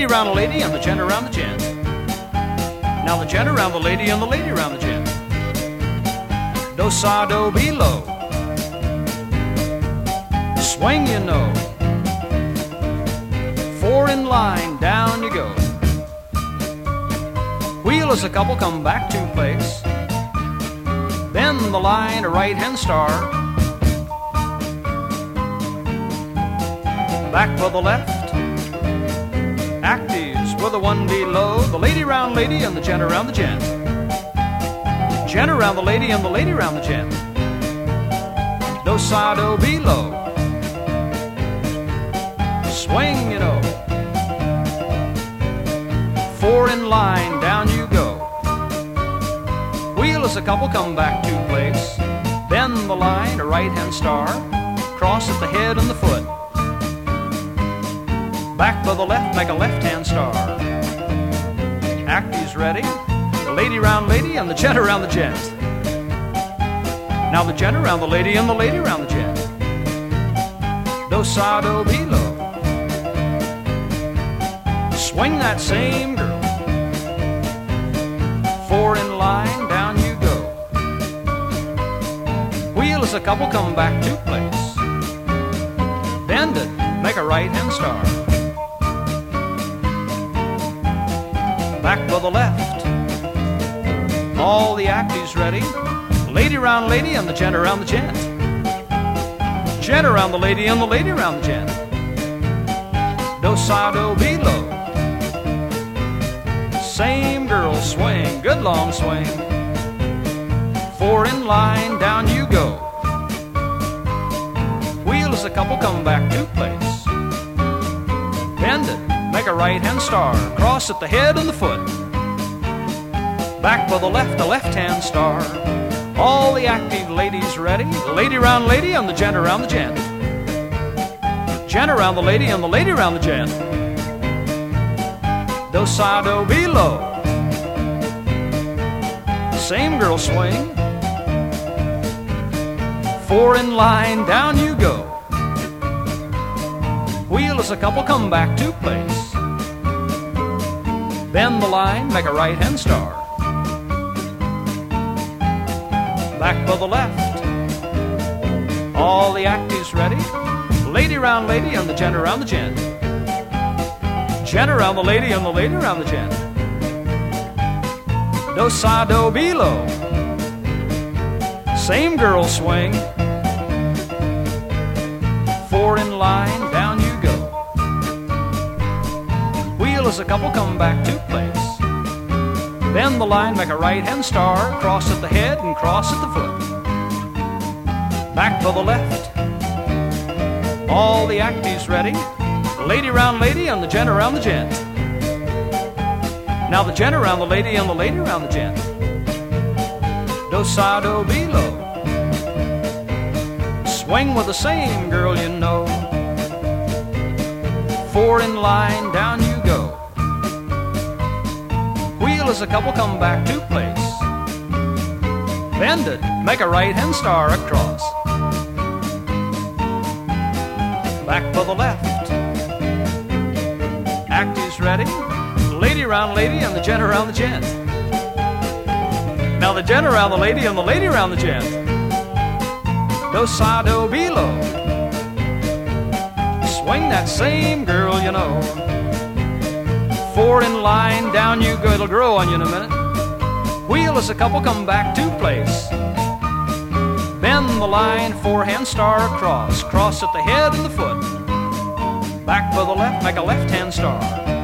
lady round the lady and the gent around the gent. Now the gent around the lady and the lady around the gent. Do sa do be low. Swing you know. Four in line, down you go. Wheel as a couple come back to place. Bend the line, a right hand star. Back for the left. A one below. The lady round lady and the gent around the gent. Gent around the lady and the lady around the gent. Do sa do be low. Swing, you know. Four in line, down you go. Wheel as a couple come back to place. Bend the line, a right hand star. Cross at the head and the foot. Back for the left, make a left hand star. Acties ready. The lady round lady and the gent around the gent. Now the gent around the lady and the lady around the gent. Do sa do be. Swing that same girl. Four in line, down you go. Wheel as a couple come back to place. Bend it, make a right hand star. Back for the left. All the acties ready. Lady round lady and the gent around the gent. Gent around the lady and the lady around the gent. Do sa do be low. Same girl swing, good long swing. Four in line, down you go. Wheel a couple come back to place. Bend it, make a right hand star, cross at the head and the foot. Back for the left, a left hand star. All the active ladies ready. Lady round lady and the gent around the gent. Gent around the lady and the lady around the gent. Do sa do be. Same girl swing. Four in line, down you go. Wheel as a couple come back to place. Bend the line, make a right hand star. Back for the left. All the actives ready. Lady round lady and the gent around the gent. Gent around the lady and the lady around the gent. Do sa do be. Same girl swing. Four in line, down Wheel as a couple come back to place. Bend the line, make a right hand star, cross at the head and cross at the foot. Back to the left. All the actives ready. Lady round lady and the gent around the gent. Now the gent around the lady and the lady around the gent. Do sa do be. Swing with the same girl you know. Four in line, down you go. As a couple come back to place. Bend it, make a right hand star across. Back for the left. Act is ready. Lady round lady and the gent around the gent. Now the gent around the lady and the lady around the gent. Do sa do. Swing that same girl, you know. Four in line, down you go. It'll grow on you in a minute. Wheel as a couple come back to place. Bend the line, forehand star across. Cross at the head and the foot. Back for the left, make a left hand star.